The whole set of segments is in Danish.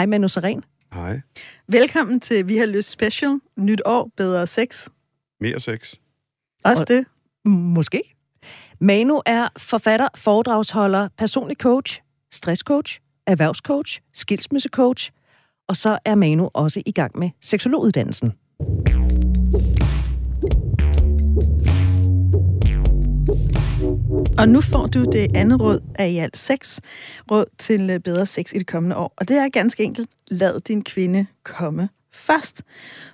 Hej Manu Seren. Hej. Velkommen til Vi har lyst special. Nyt år, bedre sex. Mere sex. Også Og- det. Måske. Manu er forfatter, foredragsholder, personlig coach, stresscoach, erhvervscoach, skilsmissecoach, og så er Manu også i gang med seksologuddannelsen. Og nu får du det andet råd af i alt seks råd til øh, bedre sex i det kommende år. Og det er ganske enkelt, lad din kvinde komme først.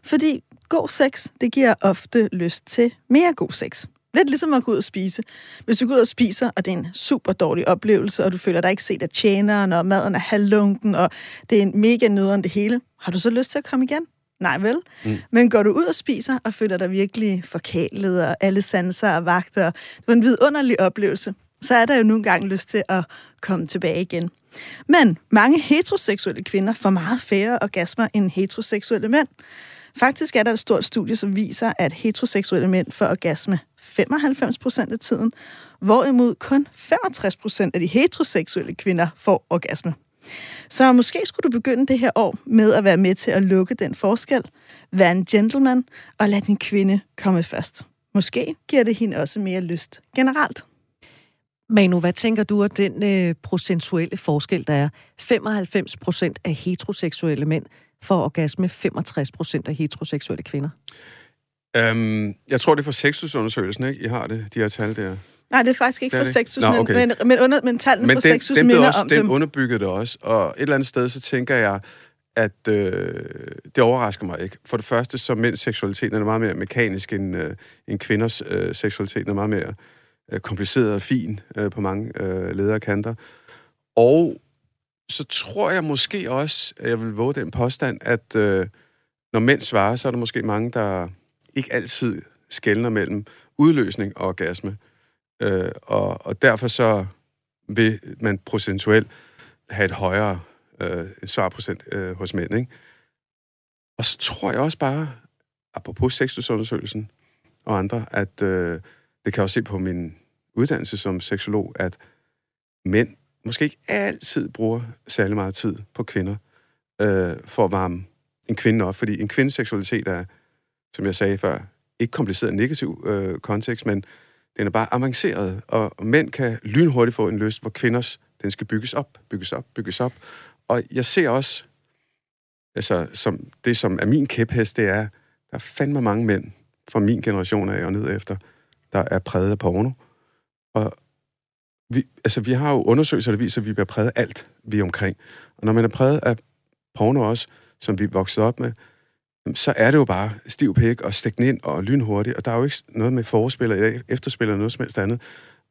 Fordi god sex, det giver ofte lyst til mere god sex. Lidt ligesom at gå ud og spise. Hvis du går ud og spiser, og det er en super dårlig oplevelse, og du føler dig ikke set af tjeneren, og maden er halvlunken, og det er en mega nederen det hele, har du så lyst til at komme igen? Nej vel? Mm. Men går du ud og spiser, og føler dig virkelig forkælet, og alle sanser er vagter, det var en vidunderlig oplevelse, så er der jo nogle gange lyst til at komme tilbage igen. Men mange heteroseksuelle kvinder får meget færre orgasmer end heteroseksuelle mænd. Faktisk er der et stort studie, som viser, at heteroseksuelle mænd får orgasme 95 procent af tiden, hvorimod kun 65 procent af de heteroseksuelle kvinder får orgasme. Så måske skulle du begynde det her år med at være med til at lukke den forskel, være en gentleman og lade din kvinde komme først. Måske giver det hende også mere lyst generelt. Manu, hvad tænker du af den øh, procentuelle forskel, der er? 95 procent af heteroseksuelle mænd får orgasme, 65 procent af heteroseksuelle kvinder. Um, jeg tror, det er fra sexusundersøgelsen, ikke? I har det, de her tal der. Nej, det er faktisk ikke Det er ikke? Sexus, Nå, men, okay. men, men, under, men tallene Men fra den, Sexus den, minder også, om den dem. underbyggede det også. Og et eller andet sted, så tænker jeg, at øh, det overrasker mig ikke. For det første, så mænds seksualitet er meget mere mekanisk end, øh, end kvinders øh, seksualitet. Den er meget mere øh, kompliceret og fin øh, på mange øh, ledere kanter. Og så tror jeg måske også, at jeg vil våge den påstand, at øh, når mænd svarer, så er der måske mange, der ikke altid skældner mellem udløsning og orgasme. Øh, og, og derfor så vil man procentuelt have et højere øh, svarprocent øh, hos mænd. Ikke? Og så tror jeg også bare, apropos sexusundersøgelsen og andre, at øh, det kan jeg også se på min uddannelse som seksolog, at mænd måske ikke altid bruger særlig meget tid på kvinder øh, for at varme en kvinde op. Fordi en kvindes seksualitet er, som jeg sagde før, ikke kompliceret negativ øh, kontekst, men den er bare avanceret, og mænd kan lynhurtigt få en lyst, hvor kvinders, den skal bygges op, bygges op, bygges op. Og jeg ser også, altså som, det som er min kæphest, det er, der er fandme mange mænd fra min generation af og ned efter, der er præget af porno. Og vi, altså, vi har jo undersøgelser, der viser, at vi bliver præget af alt, vi er omkring. Og når man er præget af porno også, som vi er vokset op med, så er det jo bare stiv pæk og stik den ind og lynhurtigt, og der er jo ikke noget med forspiller eller efterspiller eller noget som helst andet.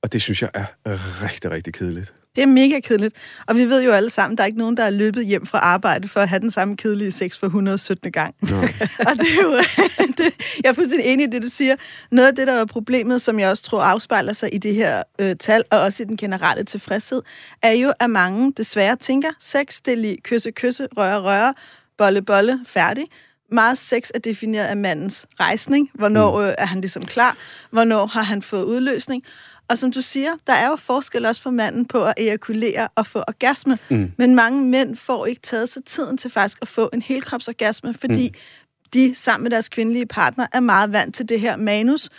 Og det synes jeg er rigtig, rigtig kedeligt. Det er mega kedeligt. Og vi ved jo alle sammen, der er ikke nogen, der er løbet hjem fra arbejde for at have den samme kedelige sex for 117. gang. Nå. og det er jo, det, jeg er fuldstændig enig i det, du siger. Noget af det, der er problemet, som jeg også tror afspejler sig i det her øh, tal, og også i den generelle tilfredshed, er jo, at mange desværre tænker, sex, det er lige kysse, kysse, røre, røre, bolle, bolle, færdig. Meget sex er defineret af mandens rejsning. Hvornår øh, er han ligesom klar? Hvornår har han fået udløsning? Og som du siger, der er jo forskel også for manden på at ejakulere og få orgasme. Mm. Men mange mænd får ikke taget sig tiden til faktisk at få en helkropsorgasme, fordi mm. de sammen med deres kvindelige partner er meget vant til det her manus,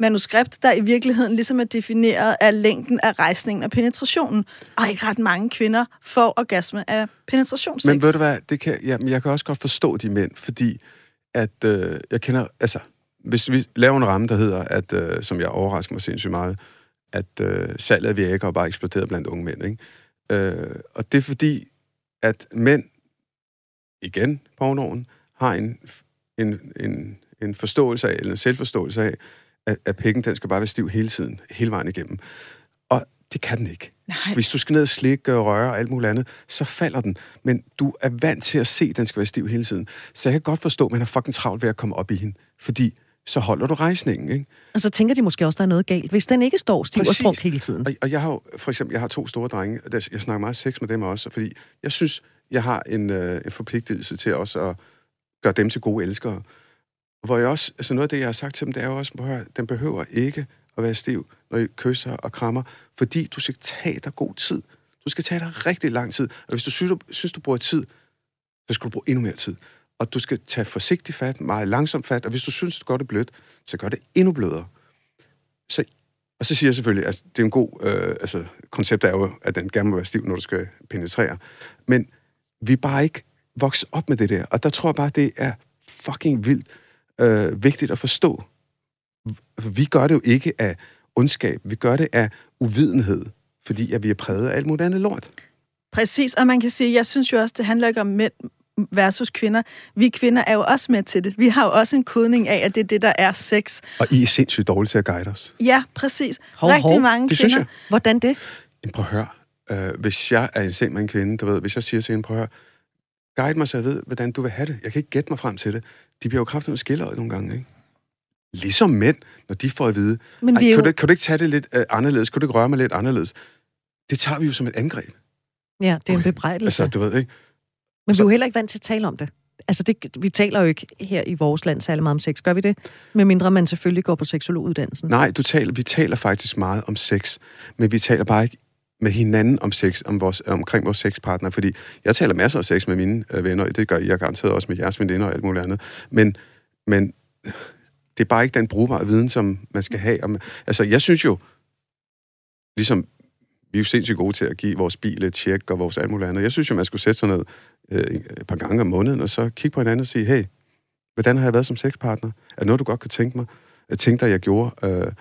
manuskript, der i virkeligheden ligesom er defineret af længden af rejsningen af penetrationen. Og ikke ret mange kvinder får orgasme af penetrationssex. Men ved du hvad, det kan, ja, men jeg kan også godt forstå de mænd, fordi at øh, jeg kender, altså, hvis vi laver en ramme, der hedder, at, øh, som jeg overrasker mig sindssygt meget, at øh, salget af Viagra er bare eksploderet blandt unge mænd, ikke? Øh, og det er fordi, at mænd, igen, pornoen, har en, en, en, en forståelse af, eller en selvforståelse af, at, at pikken, den skal bare være stiv hele tiden, hele vejen igennem. Og det kan den ikke. Nej. Hvis du skal ned og slikke og røre og alt muligt andet, så falder den. Men du er vant til at se, at den skal være stiv hele tiden. Så jeg kan godt forstå, at man er fucking travlt ved at komme op i hende. Fordi så holder du rejsningen, ikke? Og så tænker de måske også, der er noget galt, hvis den ikke står stiv og Præcis. strunk hele tiden. Og, og jeg har jo, for eksempel, jeg har to store drenge, og jeg snakker meget sex med dem også, fordi jeg synes, jeg har en, øh, en forpligtelse til også at gøre dem til gode elskere. Hvor jeg også, altså noget af det, jeg har sagt til dem, det er jo også, at den behøver ikke at være stiv, når I kysser og krammer, fordi du skal tage dig god tid. Du skal tage dig rigtig lang tid. Og hvis du synes, du, synes, du bruger tid så skal du bruge endnu mere tid. Og du skal tage forsigtigt fat, meget langsomt fat, og hvis du synes, det godt er blødt, så gør det endnu blødere. Så, og så siger jeg selvfølgelig, at det er en god... Øh, altså, koncept er jo, at den gerne må være stiv, når du skal penetrere. Men vi er bare ikke vokset op med det der. Og der tror jeg bare, det er fucking vildt øh, vigtigt at forstå. Vi gør det jo ikke af ondskab. Vi gør det af uvidenhed, fordi at vi er præget af alt muligt andet lort. Præcis, og man kan sige, jeg synes jo også, det handler ikke om mænd versus kvinder. Vi kvinder er jo også med til det. Vi har jo også en kodning af, at det er det, der er sex. Og I er sindssygt dårlige til at guide os. Ja, præcis. Hov, Rigtig hov. mange Det kvinder. synes jeg. Hvordan det? Men prøv at høre. Øh, hvis jeg er en seng med en kvinde, du ved, hvis jeg siger til hende, prøv at høre, guide mig, så jeg ved, hvordan du vil have det. Jeg kan ikke gætte mig frem til det. De bliver jo kraftigt med skilleret nogle gange, ikke? Ligesom mænd, når de får at vide, Men vi er kan, jo... du, ikke- kan du ikke tage det lidt øh, anderledes? Kan du ikke røre mig lidt anderledes? Det tager vi jo som et angreb. Ja, det er en bebrejdelse. Altså, du ved ikke? Men vi er jo heller ikke vant til at tale om det. Altså, det, vi taler jo ikke her i vores land særlig meget om sex. Gør vi det? Med mindre man selvfølgelig går på seksologuddannelsen. Nej, du taler, vi taler faktisk meget om sex, men vi taler bare ikke med hinanden om sex, om vores, omkring vores sexpartner, fordi jeg taler masser af sex med mine øh, venner, og det gør jeg garanteret også med jeres veninder og alt muligt andet, men, men det er bare ikke den brugbare viden, som man skal have. Om, altså, jeg synes jo, ligesom vi er jo sindssygt gode til at give vores bil et tjek og vores alt muligt andet. Jeg synes jo, man skulle sætte sig ned øh, et par gange om måneden, og så kigge på hinanden og sige, hey, hvordan har jeg været som sexpartner? Er det noget, du godt kan tænke mig? Øh, jeg tænkte dig, jeg gjorde? Øh,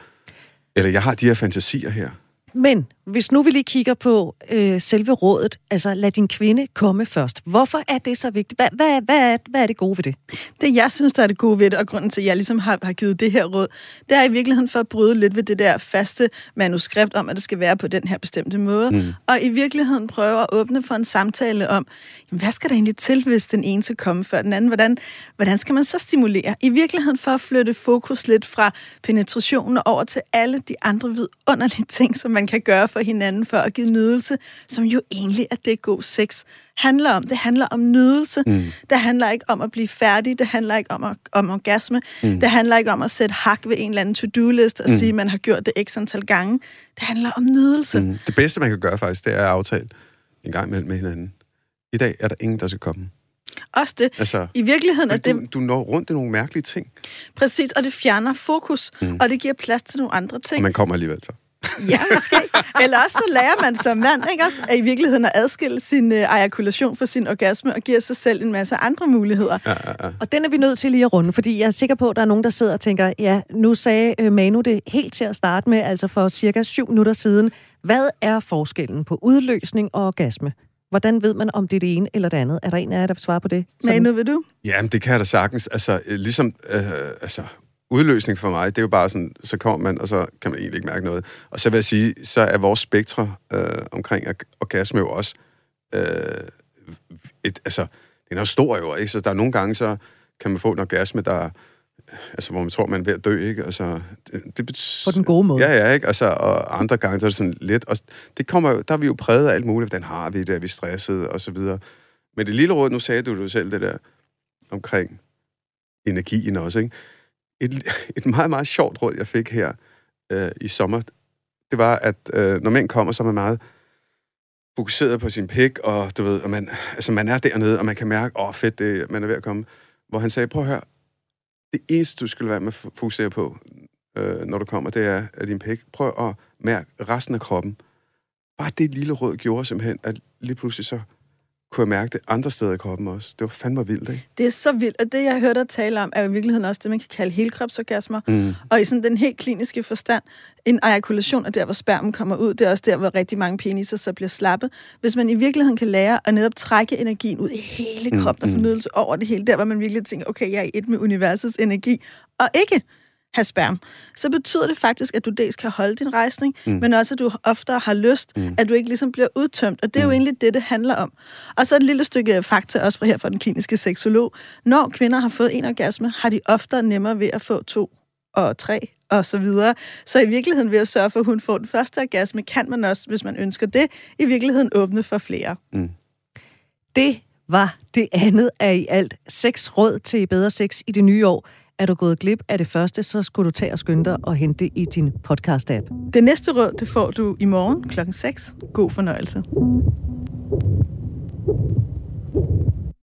eller jeg har de her fantasier her. Men hvis nu vi lige kigger på øh, selve rådet, altså lad din kvinde komme først. Hvorfor er det så vigtigt? Hvad, hvad, hvad, er, hvad er det gode ved det? Det, jeg synes, der er det gode ved det, og grunden til, at jeg ligesom har, har givet det her råd, det er i virkeligheden for at bryde lidt ved det der faste manuskript om, at det skal være på den her bestemte måde. Mm. Og i virkeligheden prøve at åbne for en samtale om, jamen, hvad skal der egentlig til, hvis den ene skal komme før den anden? Hvordan, hvordan skal man så stimulere? I virkeligheden for at flytte fokus lidt fra penetrationen over til alle de andre vidunderlige ting, som man kan gøre for hinanden for at give nydelse, som jo egentlig er det god sex handler om. Det handler om nydelse. Mm. Det handler ikke om at blive færdig. Det handler ikke om, at, om orgasme. Mm. Det handler ikke om at sætte hak ved en eller anden to-do-list og mm. sige, at man har gjort det x antal gange. Det handler om nydelse. Mm. Det bedste, man kan gøre faktisk, det er at aftale en gang imellem med hinanden. I dag er der ingen, der skal komme. Også det. Altså, I virkeligheden er du, det du når rundt i nogle mærkelige ting, præcis, og det fjerner fokus, mm. og det giver plads til nogle andre og ting. man kommer alligevel så. Ja, måske. Eller også så lærer man som mand, ikke også, at i virkeligheden at adskille sin øh, ejakulation fra sin orgasme og giver sig selv en masse andre muligheder. Ja, ja, ja. Og den er vi nødt til lige at runde, fordi jeg er sikker på, at der er nogen, der sidder og tænker, ja, nu sagde øh, Manu det helt til at starte med, altså for cirka syv minutter siden. Hvad er forskellen på udløsning og orgasme? Hvordan ved man, om det er det ene eller det andet? Er der en af jer, der vil svare på det? Sådan- Manu, vil du? Jamen, det kan jeg da sagtens. Altså, øh, ligesom, øh, altså, udløsning for mig, det er jo bare sådan, så kommer man, og så kan man egentlig ikke mærke noget. Og så vil jeg sige, så er vores spektre øh, omkring org- orgasme jo også, øh, et, altså, den er stor jo, ikke? Så der er nogle gange, så kan man få en orgasme, der, altså, hvor man tror, man er ved at dø, ikke? Altså, det, det bet- På den gode måde. Ja, ja, ikke? Altså, og andre gange, så er det sådan lidt, og det kommer der er vi jo præget af alt muligt, hvordan har vi det, er vi stresset, og så videre. Men det lille råd, nu sagde du det jo selv, det der omkring energien også, ikke? Et, et meget, meget sjovt råd, jeg fik her øh, i sommer, det var, at øh, når mænd kommer, så er man meget fokuseret på sin pik, og du ved, og man, altså man er dernede, og man kan mærke, åh oh, fedt, det, man er ved at komme. Hvor han sagde, prøv at høre, det eneste, du skulle være med at fokusere på, øh, når du kommer, det er, at din pik. Prøv at mærke resten af kroppen. Bare det lille råd gjorde simpelthen, at lige pludselig så kunne jeg mærke det andre steder i kroppen også. Det var fandme vildt, ikke? Det er så vildt, og det, jeg hørte dig tale om, er jo i virkeligheden også det, man kan kalde helkropsorgasmer. Mm. Og i sådan den helt kliniske forstand, en ejakulation er der, hvor spermen kommer ud. Det er også der, hvor rigtig mange peniser så bliver slappe. Hvis man i virkeligheden kan lære at netop trække energien ud i hele kroppen og mm. fornydelse over det hele, der hvor man virkelig tænker, okay, jeg er i et med universets energi, og ikke have sperm, så betyder det faktisk, at du dels kan holde din rejsning, mm. men også, at du oftere har lyst, mm. at du ikke ligesom bliver udtømt. Og det er jo egentlig det, det handler om. Og så et lille stykke fakta også fra her fra den kliniske seksolog. Når kvinder har fået en orgasme, har de oftere nemmere ved at få to og tre og så videre. Så i virkeligheden ved at sørge for, at hun får den første orgasme, kan man også, hvis man ønsker det, i virkeligheden åbne for flere. Det var det andet af i alt seks råd til bedre sex i det nye år. Er du gået glip af det første, så skulle du tage og skynde dig og hente det i din podcast-app. Det næste råd, det får du i morgen klokken 6. God fornøjelse.